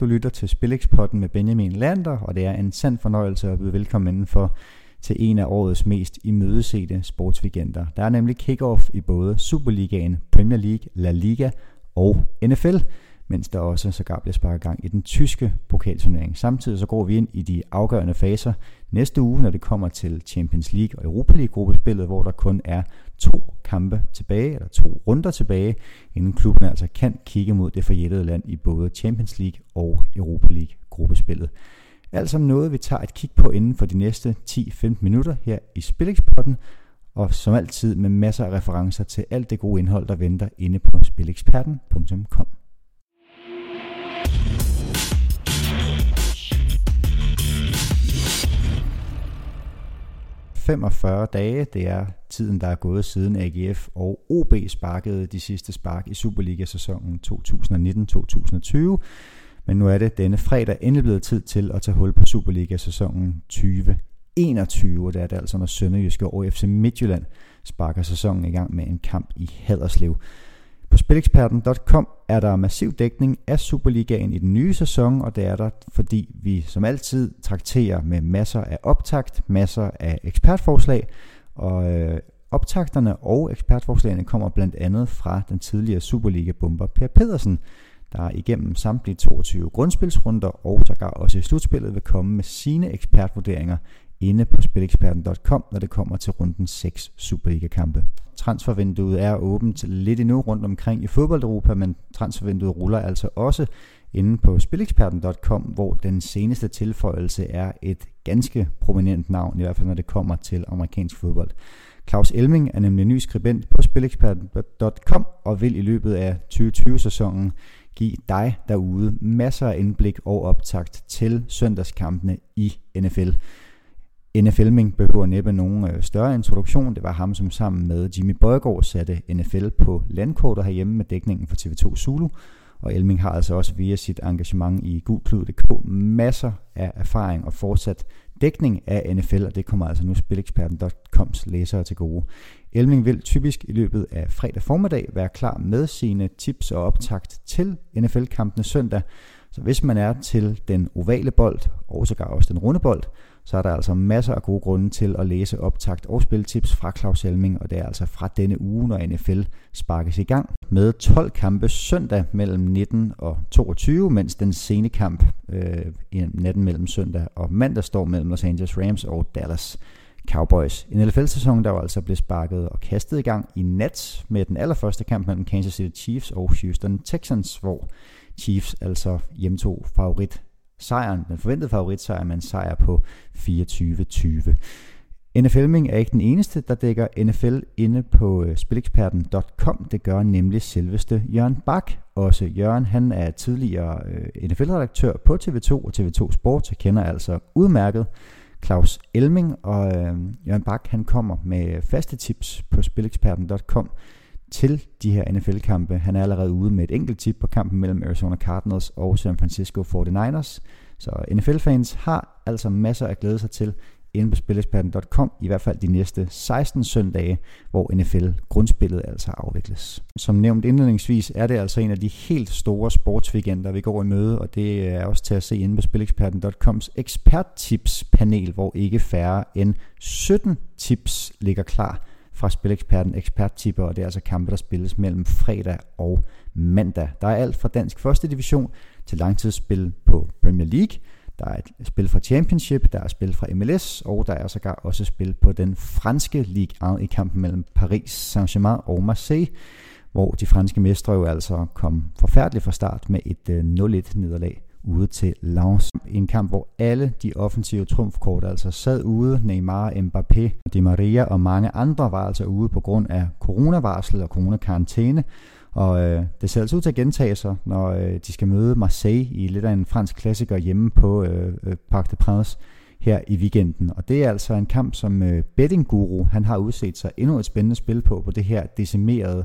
Du lytter til Spillekspotten med Benjamin Lander, og det er en sand fornøjelse at byde velkommen indenfor til en af årets mest imødesete sportsweekender. Der er nemlig kick-off i både Superligaen, Premier League, La Liga og NFL mens der også sågar bliver sparket gang i den tyske pokalturnering. Samtidig så går vi ind i de afgørende faser næste uge, når det kommer til Champions League og Europa League gruppespillet, hvor der kun er to kampe tilbage, eller to runder tilbage, inden klubben altså kan kigge mod det forjættede land i både Champions League og Europa League gruppespillet. Alt som noget, vi tager et kig på inden for de næste 10-15 minutter her i Spillekspotten, og som altid med masser af referencer til alt det gode indhold, der venter inde på spileksperten.com. 45 dage. Det er tiden, der er gået siden AGF og OB sparkede de sidste spark i Superliga-sæsonen 2019-2020. Men nu er det denne fredag endelig blevet tid til at tage hul på Superliga-sæsonen 2021. Og det er det altså, når Sønderjyske og FC Midtjylland sparker sæsonen i gang med en kamp i Haderslev. På spileksperten.com er der massiv dækning af Superligaen i den nye sæson, og det er der, fordi vi som altid trakterer med masser af optakt, masser af ekspertforslag, og øh, optakterne og ekspertforslagene kommer blandt andet fra den tidligere Superliga-bomber Per Pedersen, der igennem samtlige 22 grundspilsrunder og sågar også i slutspillet vil komme med sine ekspertvurderinger inde på spileksperten.com, når det kommer til runden 6 Superliga-kampe. Transfervinduet er åbent lidt endnu rundt omkring i fodbold-Europa, men transfervinduet ruller altså også inde på spileksperten.com, hvor den seneste tilføjelse er et ganske prominent navn, i hvert fald når det kommer til amerikansk fodbold. Claus Elming er nemlig ny skribent på spileksperten.com og vil i løbet af 2020-sæsonen give dig derude masser af indblik og optakt til søndagskampene i NFL. NFL behøver næppe nogen øh, større introduktion. Det var ham, som sammen med Jimmy Bøjgaard satte NFL på landkortet herhjemme med dækningen for TV2 Zulu. Og Elming har altså også via sit engagement i gulklud.dk masser af erfaring og fortsat dækning af NFL, og det kommer altså nu spileksperten.coms læsere til gode. Elming vil typisk i løbet af fredag formiddag være klar med sine tips og optakt til NFL-kampene søndag. Så hvis man er til den ovale bold, og sågar også den runde bold, så er der altså masser af gode grunde til at læse optakt og spiltips fra Claus Helming, og det er altså fra denne uge, når NFL sparkes i gang med 12 kampe søndag mellem 19 og 22, mens den sene kamp øh, i natten mellem søndag og mandag står mellem Los Angeles Rams og Dallas Cowboys. En NFL-sæson, der var altså blevet sparket og kastet i gang i nat med den allerførste kamp mellem Kansas City Chiefs og Houston Texans, hvor Chiefs altså hjemtog favorit sejren, den forventede favoritsejr med en sejr på 24-20. NFLming er ikke den eneste, der dækker NFL inde på øh, spileksperten.com. Det gør nemlig selveste Jørgen Bak. Også Jørgen, han er tidligere øh, NFL-redaktør på TV2 og TV2 Sport, så kender altså udmærket Claus Elming. Og øh, Jørgen Bak, han kommer med faste tips på spileksperten.com til de her NFL-kampe. Han er allerede ude med et enkelt tip på kampen mellem Arizona Cardinals og San Francisco 49ers. Så NFL-fans har altså masser at glæde sig til inde på spilleksperten.com, i hvert fald de næste 16 søndage, hvor NFL-grundspillet altså afvikles. Som nævnt indledningsvis er det altså en af de helt store sportsweekender, vi går i møde, og det er også til at se inde på spilleksperten.coms eksperttips-panel, hvor ikke færre end 17 tips ligger klar fra Spileksperten eksperttipper, og det er altså kampe, der spilles mellem fredag og mandag. Der er alt fra dansk første division til langtidsspil på Premier League. Der er et spil fra Championship, der er spil fra MLS, og der er sågar også spil på den franske Ligue 1 i kampen mellem Paris Saint-Germain og Marseille, hvor de franske mestre jo altså kom forfærdeligt fra start med et øh, 0-1 nederlag ude til Lens. I en kamp, hvor alle de offensive trumfkort altså sad ude. Neymar, Mbappé, Di Maria og mange andre var altså ude på grund af coronavarsel og coronakarantæne. Og øh, det ser altså ud til at gentage sig, når øh, de skal møde Marseille i lidt af en fransk klassiker hjemme på øh, øh Parc des Princes her i weekenden. Og det er altså en kamp, som øh, Betting Guru han har udset sig endnu et spændende spil på, på det her decimerede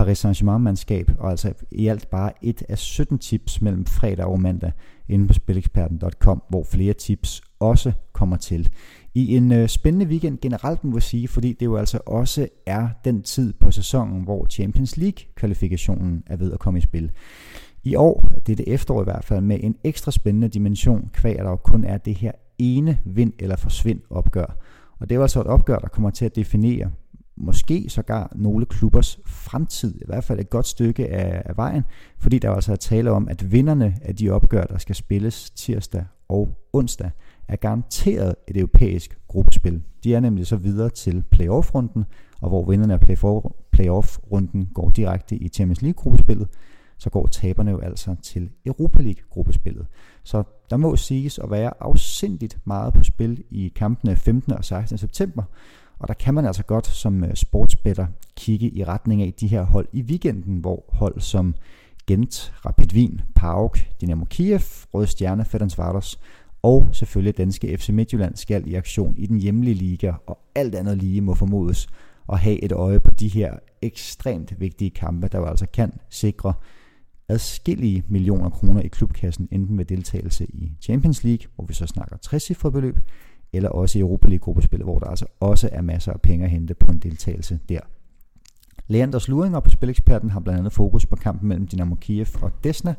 Paris Saint-Germain-mandskab, og altså i alt bare et af 17 tips mellem fredag og mandag inde på spileksperten.com, hvor flere tips også kommer til. I en øh, spændende weekend generelt må jeg sige, fordi det jo altså også er den tid på sæsonen, hvor Champions League-kvalifikationen er ved at komme i spil. I år, det er det efterår i hvert fald, med en ekstra spændende dimension, kvæg der jo kun er det her ene vind eller forsvind opgør. Og det er jo altså et opgør, der kommer til at definere måske sågar nogle klubbers fremtid, i hvert fald et godt stykke af, af vejen, fordi der altså er tale om, at vinderne af de opgør, der skal spilles tirsdag og onsdag, er garanteret et europæisk gruppespil. De er nemlig så videre til playoff-runden, og hvor vinderne af playoff-runden går direkte i Champions League-gruppespillet, så går taberne jo altså til Europa League-gruppespillet. Så der må siges at være afsindigt meget på spil i kampene 15. og 16. september, og der kan man altså godt som øh, sportsbetter kigge i retning af de her hold i weekenden, hvor hold som Gent, Rapid Wien, PAOK, Dynamo Kiev, Røde Stjerne, Ferencvaros og selvfølgelig danske FC Midtjylland skal i aktion i den hjemlige liga, og alt andet lige må formodes at have et øje på de her ekstremt vigtige kampe, der jo altså kan sikre adskillige millioner kroner i klubkassen, enten ved deltagelse i Champions League, hvor vi så snakker 60 beløb, eller også i Europa League-gruppespillet, hvor der altså også er masser af penge at hente på en deltagelse der. Leanders luringer på Spileksperten har blandt andet fokus på kampen mellem Dynamo Kiev og Desna,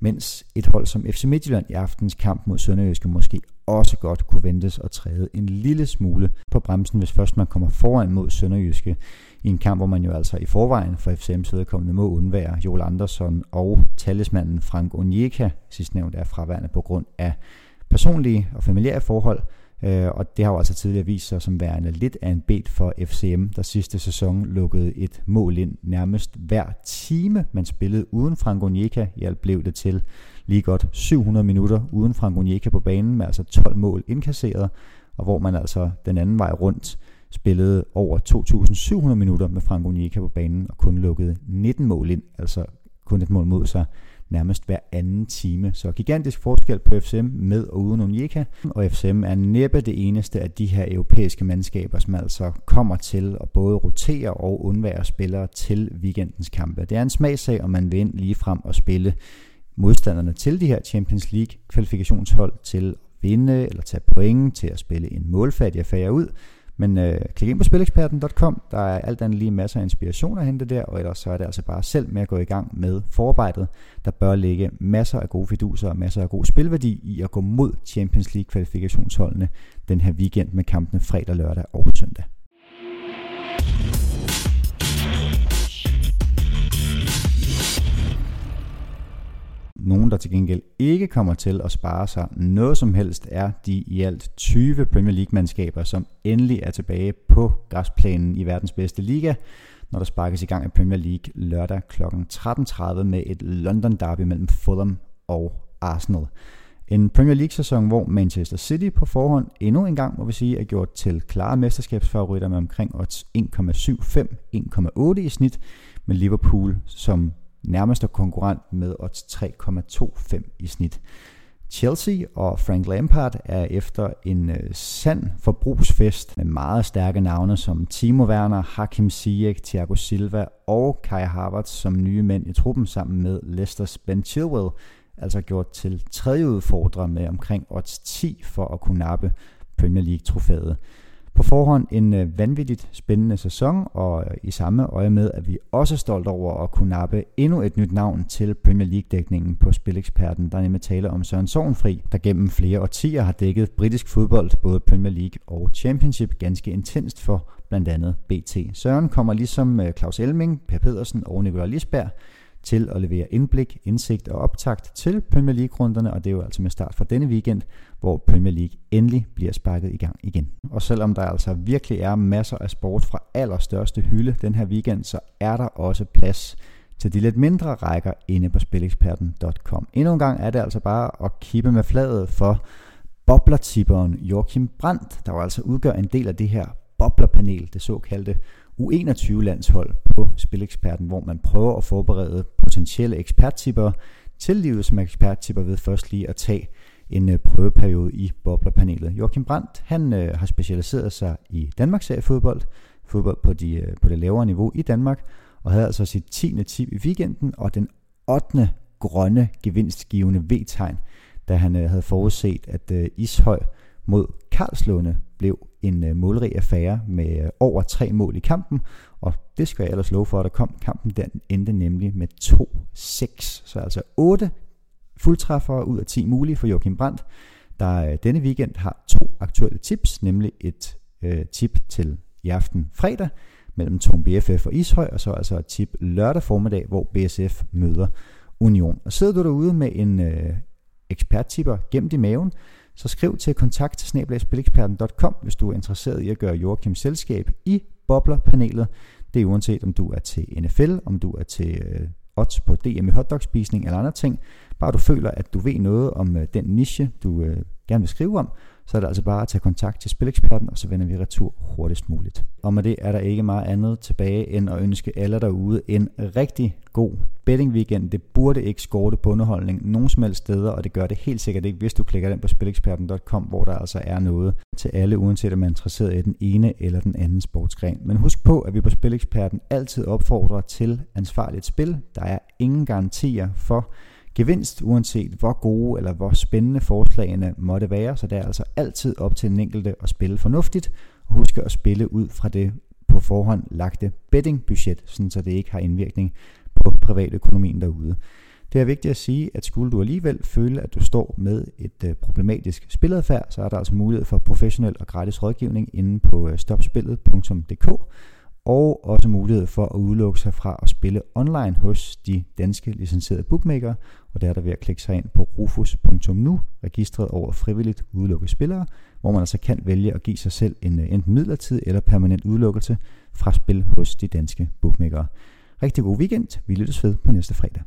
mens et hold som FC Midtjylland i aftens kamp mod Sønderjyske måske også godt kunne ventes at træde en lille smule på bremsen, hvis først man kommer foran mod Sønderjyske i en kamp, hvor man jo altså i forvejen for FCM's vedkommende må undvære Joel Andersson og talismanden Frank Onyeka, sidstnævnt er fraværende på grund af personlige og familiære forhold, Øh, og det har jo altså tidligere vist sig som værende lidt af en bet for FCM, der sidste sæson lukkede et mål ind nærmest hver time, man spillede uden Frank Onyeka. I alt blev det til lige godt 700 minutter uden Frank Onyeka på banen, med altså 12 mål indkasseret, og hvor man altså den anden vej rundt spillede over 2.700 minutter med Frank Onyeka på banen, og kun lukkede 19 mål ind, altså kun et mål mod sig nærmest hver anden time. Så gigantisk forskel på FCM med og uden Onyeka, og FCM er næppe det eneste af de her europæiske mandskaber, som altså kommer til at både rotere og undvære spillere til weekendens kampe. Det er en smagsag, om man vil lige frem og spille modstanderne til de her Champions League kvalifikationshold til at vinde eller tage point til at spille en målfattig affære ud, men øh, klik ind på spileksperten.com, der er alt andet lige masser af inspiration at hente der, og ellers så er det altså bare selv med at gå i gang med forarbejdet. Der bør ligge masser af gode fiduser og masser af god spilværdi i at gå mod Champions League kvalifikationsholdene den her weekend med kampene fredag, lørdag og søndag. Nogen, der til gengæld ikke kommer til at spare sig noget som helst, er de i alt 20 Premier League-mandskaber, som endelig er tilbage på græsplænen i verdens bedste liga, når der sparkes i gang af Premier League lørdag kl. 13.30 med et London derby mellem Fulham og Arsenal. En Premier League-sæson, hvor Manchester City på forhånd endnu en gang, må vi sige, er gjort til klare mesterskabsfavoritter med omkring odds 1,75-1,8 i snit, med Liverpool som nærmeste konkurrent med odds 3,25 i snit. Chelsea og Frank Lampard er efter en øh, sand forbrugsfest med meget stærke navne som Timo Werner, Hakim Ziyech, Thiago Silva og Kai Havertz som nye mænd i truppen sammen med Leicester's Ben Chilwell, altså gjort til tredje udfordrer med omkring odds 10 for at kunne nappe Premier League-trofæet på forhånd en øh, vanvittigt spændende sæson, og øh, i samme øje med, at vi også er stolt over at kunne nappe endnu et nyt navn til Premier League-dækningen på Spileksperten. Der er nemlig tale om Søren Sorgenfri, der gennem flere årtier har dækket britisk fodbold, både Premier League og Championship, ganske intenst for blandt andet BT. Søren kommer ligesom øh, Claus Elming, Per Pedersen og Nikolaj Lisberg til at levere indblik, indsigt og optakt til Premier League-runderne, og det er jo altså med start fra denne weekend, hvor Premier League endelig bliver sparket i gang igen. Og selvom der altså virkelig er masser af sport fra allerstørste hylde den her weekend, så er der også plads til de lidt mindre rækker inde på spileksperten.com. Endnu en gang er det altså bare at kippe med fladet for boblertipperen Joachim Brandt, der jo altså udgør en del af det her boblerpanel, det såkaldte U21-landshold på Spileksperten, hvor man prøver at forberede potentielle eksperttipper til livet som eksperttipper ved først lige at tage en øh, prøveperiode i boblerpanelet. Joachim Brandt han øh, har specialiseret sig i Danmarks fodbold, fodbold på, de, øh, på det lavere niveau i Danmark, og havde altså sit 10. tip i weekenden og den 8. grønne gevinstgivende V-tegn, da han øh, havde forudset, at øh, Ishøj mod Karlslunde blev en øh, målrig affære med øh, over tre mål i kampen, og det skal jeg ellers love for, at der kom kampen, den endte nemlig med 2-6, så altså 8 fuldtræffere ud af 10 mulige for Joachim Brandt, der øh, denne weekend har to aktuelle tips, nemlig et øh, tip til i aften fredag mellem Tom BFF og Ishøj, og så altså et tip lørdag formiddag, hvor BSF møder Union. Og sidder du derude med en øh, eksperttipper gemt i maven, så skriv til kontakt hvis du er interesseret i at gøre Joachim selskab i boblerpanelet. Det er uanset om du er til NFL, om du er til øh, odds på DM i hotdogspisning eller andre ting. Bare du føler, at du ved noget om øh, den niche, du øh, gerne vil skrive om, så er det altså bare at tage kontakt til Spileksperten, og så vender vi retur hurtigst muligt. Og med det er der ikke meget andet tilbage, end at ønske alle derude en rigtig god betting weekend. Det burde ikke skorte på underholdning nogen som helst steder, og det gør det helt sikkert ikke, hvis du klikker ind på spileksperten.com, hvor der altså er noget til alle, uanset om man er interesseret i den ene eller den anden sportsgren. Men husk på, at vi på Spileksperten altid opfordrer til ansvarligt spil. Der er ingen garantier for, gevinst, uanset hvor gode eller hvor spændende forslagene måtte være. Så det er altså altid op til den enkelte at spille fornuftigt, og husk at spille ud fra det på forhånd lagte bettingbudget, sådan så det ikke har indvirkning på privatøkonomien derude. Det er vigtigt at sige, at skulle du alligevel føle, at du står med et øh, problematisk spiladfærd, så er der altså mulighed for professionel og gratis rådgivning inde på øh, stopspillet.dk, og også mulighed for at udelukke sig fra at spille online hos de danske licenserede bookmaker, og der er der ved at klikke sig ind på rufus.nu, registret over frivilligt udelukkede spillere, hvor man altså kan vælge at give sig selv en øh, enten midlertidig eller permanent udelukkelse fra spil hos de danske bookmakere. Rigtig god weekend. Vi lyttes ved på næste fredag.